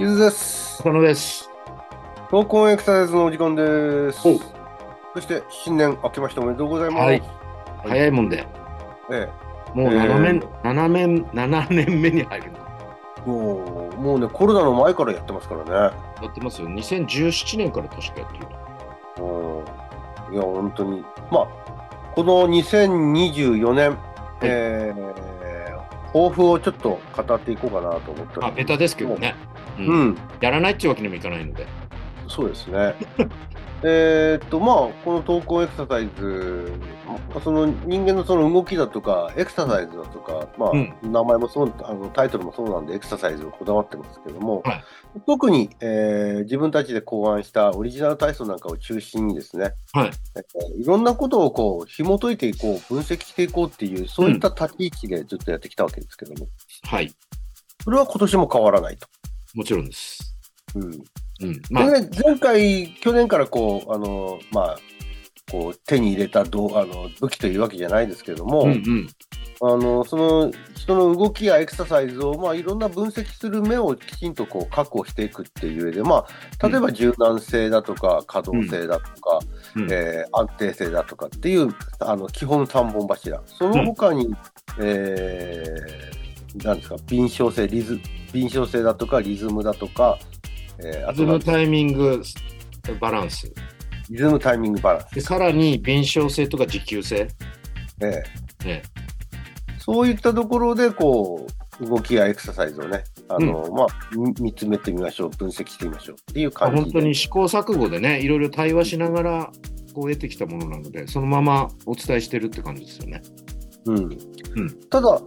キズです。浅野です。闘魂エクササイズのお時間です。そして新年明けましておめでとうございます。はい早いもんで、えもうえー7年、7年、7年目に入るの。え、もうもうね、コロナの前からやってますからね。やってますよ。2017年から確かやってる。うん、いや、本当に。まあ、この2024年、えー抱負をちょっと語っていこうかなと思ってまあ、ベタですけどね。ううんん、やらないっていうわけにもいかないので。そうですね。えーっと、まあ、この投稿エクササイズ、その人間のその動きだとか、エクササイズだとか、まあ、うん名前もそう、あのタイトルもそうなんで、エクササイズをこだわってますけども、はい特に、えー自分たちで考案したオリジナル体操なんかを中心にですね、はい。えーいろんなことをこう紐解いていこう、分析していこうっていう、そういった立ち位置でずっとやってきたわけですけども、はい。それは今年も変わらないと。もちろんです。うん。うん。まあ、前回、去年からこう、あの、まあ、こう手に入れたどうあの武器というわけじゃないですけども、うんうん。あのその人の動きやエクササイズを、まあ、いろんな分析する目をきちんとこう確保していくっていう上で、まあ、例えば柔軟性だとか可動性だとか、うん。えー安定性だとかっていうあの基本3本柱、その他に、えーなんですか、敏捷性、リズ敏捷性だとか、リズムだとか、えーあリズムタイミング、バランス。リズムタイミングバランス。で、さらに、敏捷性とか持久性。ええね。そういったところで、こう、動きやエクササイズをね、あの、まあ、み見つめてみましょう、分析してみましょうっていうあ感じで。本当に試行錯誤でね、いろいろ対話しながら、こう得てきたものなので、そのままお伝えしてるって感じですよね。うん。うんただ、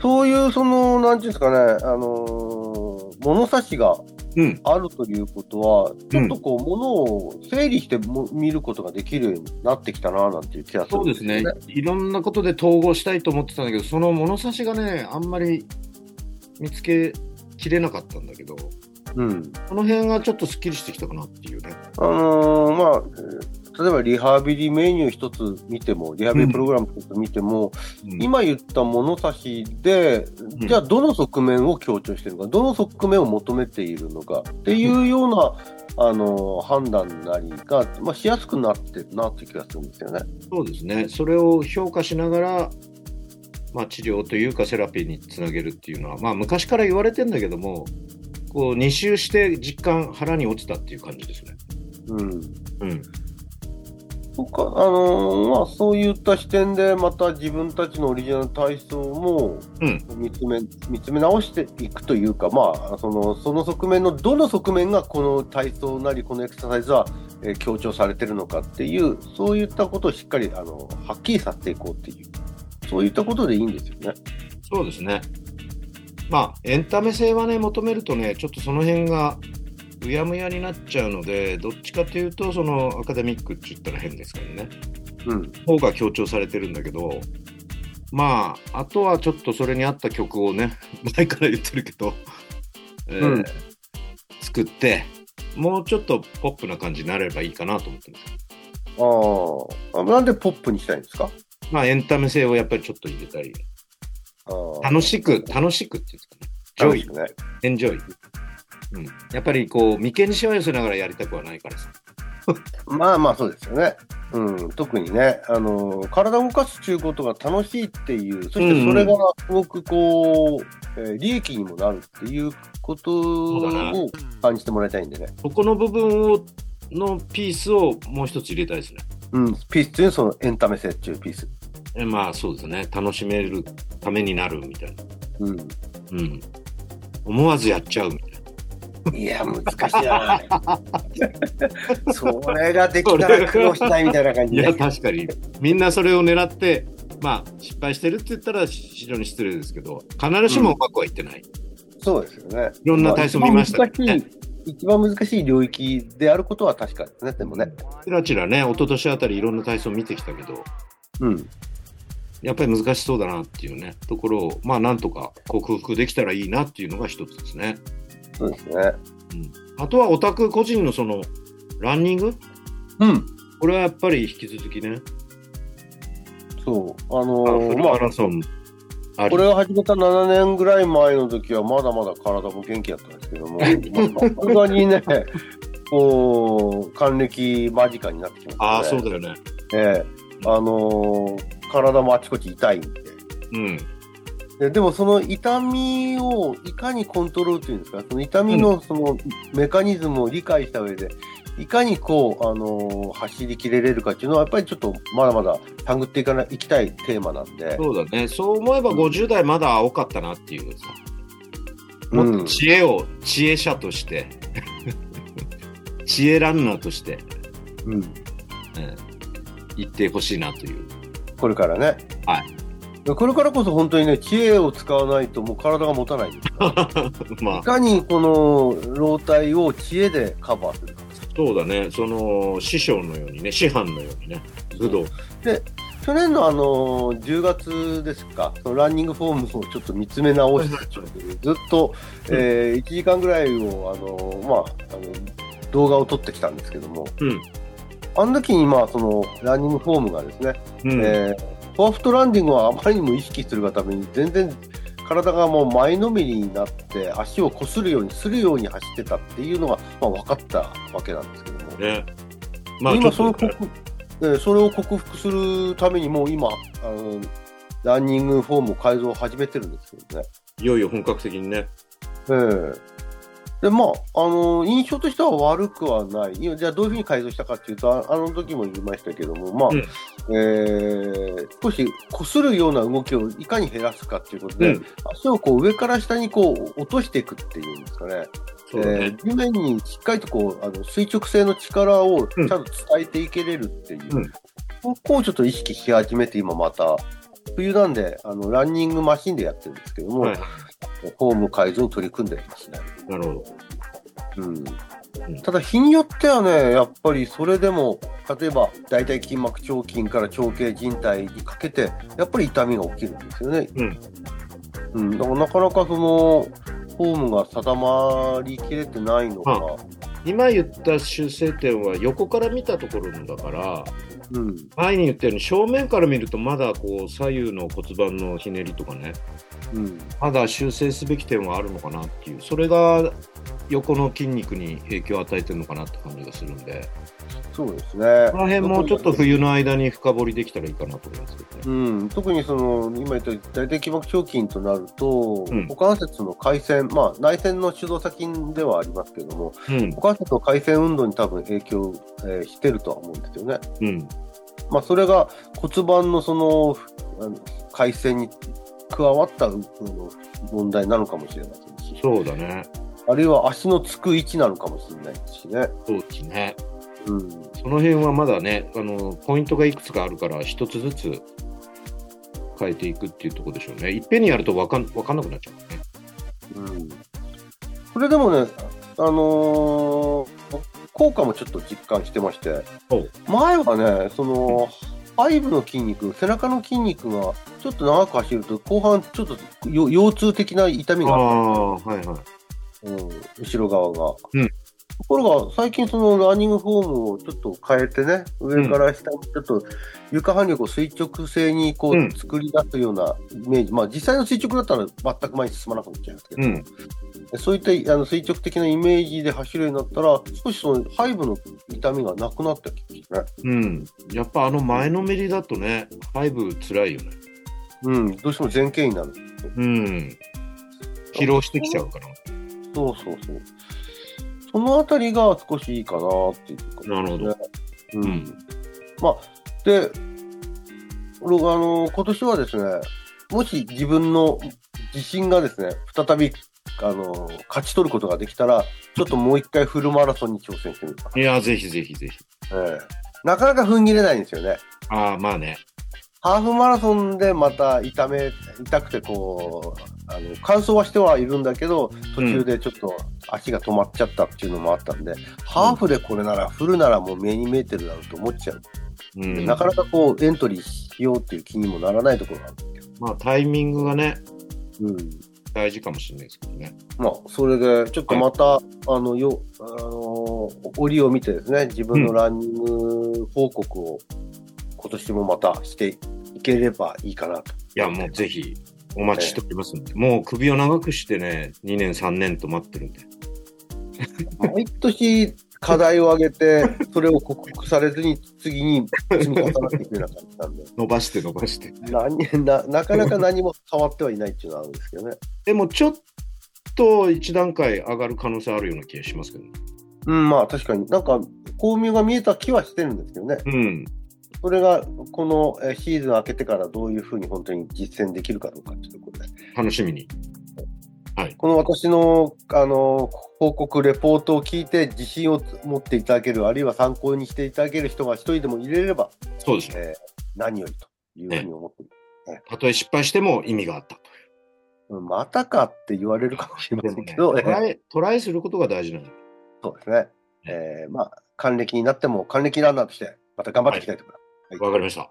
そういう、その、なんていうんですかね、あのー物差しがうん。あるということは、ちょっとこう、物を整理しても見ることができるようになってきたな、なんていう気がするそうですね。いろんなことで統合したいと思ってたんだけど、その物差しがね、あんまり見つけきれなかったんだけど、うん。この辺がちょっとすっきりしてきたかなっていうね。あのーまあ、えー例えばリハビリメニュー一つ見ても、リハビリプログラム一つ見ても、うん今言った物差しで、うんじゃあどの側面を強調しているのか、どの側面を求めているのかっていうような、あの判断なりが、まあ、しやすくなってるなっていう気がするんですよね。そうですね。それを評価しながら、まあ、治療というかセラピーにつなげるっていうのは、まあ、昔から言われてんだけども、こう2周して実感腹に落ちたっていう感じですね。うん。うん。そっか、あのーまあ、そういった視点で、また自分たちのオリジナル体操もうん見つめ、見つめ直していくというか、まあ、その、その側面の、どの側面がこの体操なり、このエクササイズは、えー強調されてるのかっていう、そういったことをしっかり、あの、はっきりさせていこうっていう、そういったことでいいんですよね。そうですね。まあ、エンタメ性はね、求めるとね、ちょっとその辺がうやむやになっちゃうので、どっちかというと、そのアカデミックって言ったら変ですけどね、うん。方が強調されてるんだけど、まあ、あとはちょっとそれに合った曲をね、前から言ってるけど、えーうん作って、もうちょっとポップな感じになればいいかなと思ってます。あーあ、なんでポップにしたいんですか？まあ、エンタメ性をやっぱりちょっと入れたり、楽しく、楽しくっていうんですかね。 joy ね。エンジョイ。うん、やっぱりこう眉間にしわ寄せながらやりたくはないからさ。まあまあそうですよね。うん、特にね、あの体を動かすということが楽しいっていう、そしてそれがすごくこう、えー利益にもなるっていうことを感じてもらいたいんでね。そこの部分をのピースをもう一つ入れたいですね。うん、ピースっていうのはそのエンタメ性っていうピース。えまあそうですね。楽しめるためになるみたいな。うん。うん。思わずやっちゃうみたいな。いや、難しいな。それができたら苦労したいみたいな感じいや、で。確かに。みんなそれを狙って、まあ失敗してるって言ったら非常に失礼ですけど、必ずしもうまくはいってない。そうですよね。いろんな体操見ましたねまあ一番難しい一番難しい領域であることは確かですね、でもね。ちらちらね、一昨年あたりいろんな体操見てきたけど、うん。やっぱり難しそうだなっていうね、ところを、まあなんとか克服できたらいいなっていうのが一つですね。そうですね。あとはオタク個人のそのランニング？うん。これはやっぱり引き続きね、そう。あのフルーまあマラソンこれを始めた7年ぐらい前の時は、まだまだ体も元気だったんですけども、まあさすがにね、こう、還暦間近になってきました、ね。ああ、そうだよね。ええあのー体もあちこち痛いんで。うん。ででもその痛みをいかにコントロールというんですか、その痛みのそのメカニズムを理解した上で、いかにこう、あのー走りきれれるかっていうのは、やっぱりちょっとまだまだ探っていかない、いきたいテーマなんで。そうだね。そう思えば50代まだ青かったなっていうさ。うんもっと知恵を、知恵者として、知恵ランナーとして、うんうん、言ってほしいなという。これからね。はいこれからこそ本当にね、知恵を使わないともう体が持たないです。まあい、かにこの老体を知恵でカバーするか。そうだね。その、師匠のようにね、師範のようにね、武道。去年のあの10月ですか、そのランニングフォームをちょっと見つめ直して、ずっと、えー1時間ぐらいをあの、まあ、あの動画を撮ってきたんですけども、うんあの時にまあそのランニングフォームがですね、うん。えーフォアフットランディングはあまりにも意識するがために、全然体がもう前のめりになって、足をこするようにするように走ってたっていうのが、まあ、分かったわけなんですけども。ね。まあ、今その克えーそれを克服するためにもう今あのランニングフォームを改造を始めてるんですけどね。いよいよ本格的にね。ええでまあ、あの印象としては悪くはない、いやじゃあどういうふうに改造したかっていうと、ああの時も言いましたけども、まあうん。えー少し擦るような動きをいかに減らすかっていうことで、うん。足をこう上から下にこう落としていくっていうんですかね、ね。えー地面にしっかりとこうあの垂直性の力をちゃんと伝えていけれるっていう、うん。ここをちょっと意識し始めて、今また、冬なんであのランニングマシンでやってるんですけども、はいはい。フォーム改造を取り組んでいますね。なるほど。うんんただ日によってはね、やっぱりそれでも、例えば大腿筋膜腸筋から腸系靭帯にかけて、やっぱり痛みが起きるんですよね。うん。うん、だからなかなかその、フォームが定まりきれてないのか、今言った修正点は横から見たところのだから、うん、前に言ったように正面から見るとまだこう左右の骨盤のひねりとかね、うん、まだ修正すべき点はあるのかなっていう、それが横の筋肉に影響を与えてるのかなって感じがするんで、そうですね。この辺もちょっと冬の間に深掘りできたらいいかなと思いますけどね。うん、特にその今言った大腿筋膜腸筋となると、うん股関節の回旋、まあ、内旋の主導先ではありますけども、うん股関節の回旋運動に多分影響、えーしてるとは思うんですよね。うんまあ、それが骨盤のその回旋に加わったうん問題なのかもしれませんし、そうだね。あるいは足のつく位置なのかもしれないしね。そうですね。うん、その辺はまだね、あのポイントがいくつかあるから、一つずつ変えていくっていうところでしょうね。いっぺんにやると分かん分かんなくなっちゃうね。うん。これでもね、あのー効果もちょっと実感してまして前はね、その、背部の筋肉、背中の筋肉がちょっと長く走ると、後半ちょっとよ腰痛的な痛みがあっああ、はいはい。うん、後ろ側が。うんところが、最近そのランニングフォームをちょっと変えてね、上から下にちょっと床反力を垂直性にこうんう作り出すようなイメージ、まあ実際の垂直だったら全く前に進まなくなっちゃいますけど、うん。そういったあの垂直的なイメージで走るようになったら、少しその背部の痛みがなくなってきましたね。うん。やっぱあの前のめりだとね、背部つらいよね。うん、どうしても前傾になる。うん。疲労してきちゃうから。そうそうそう。そのあたりが少しいいかなっていうか、なるほど。うんうんまあ、で、俺あの今年はですね、もし自分の自信がですね、再びあの勝ち取ることができたら、ちょっともう一回フルマラソンに挑戦してみるかいや、ぜひぜひぜひ。な、ええなかなか踏ん切れないんですよね。ああ、まあね。ハーフマラソンでまた痛め、痛くてこう、あの、完走はしてはいるんだけど、途中でちょっと足が止まっちゃったっていうのもあったんで、ハーフでこれなら、フルならもう目に見えてるだろうと思っちゃう。うん。なかなかこう、エントリーしようっていう気にもならないところがあるんですけど。まあタイミングがね、うん。大事かもしれないですけどね。まあ、それで、ちょっとまた、あの、よ、あの、折を見てですね、自分のランニング報告を今年もまたしていければいいかなと。いや、もうぜひお待ちしておりますんで、もう首を長くしてね、2年、3年と待ってるんで。毎年課題を上げて、それを克服されずに次に積み重なっていくような感じなんで、伸ばして伸ばして。何ななかなか何も変わってはいないっていうのはあるんですけどね。でもちょっと一段階上がる可能性あるような気がしますけどね。うん、まあ確かになんか巧妙が見えた気はしてるんですけどね。うん。それがこのえーシーズン明けてからどういうふうに本当に実践できるかどうかっていうところで。楽しみに。この私のあの報告、レポートを聞いて自信を持っていただける、あるいは参考にしていただける人が一人でも入れれば、そうですね。えー何よりというふうに思っている。たとえ失敗しても意味があったとうんまたかって言われるかもしれませんけど、トえーライ、トライすることが大事なの。そうですね。えーまあ、還暦になっても、還暦ランナーとして、また頑張っていきたいと思います。わかりました。よ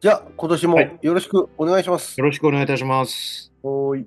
じゃあ、今年もはいよろしくお願いします。ろしくお願いいたします。はーい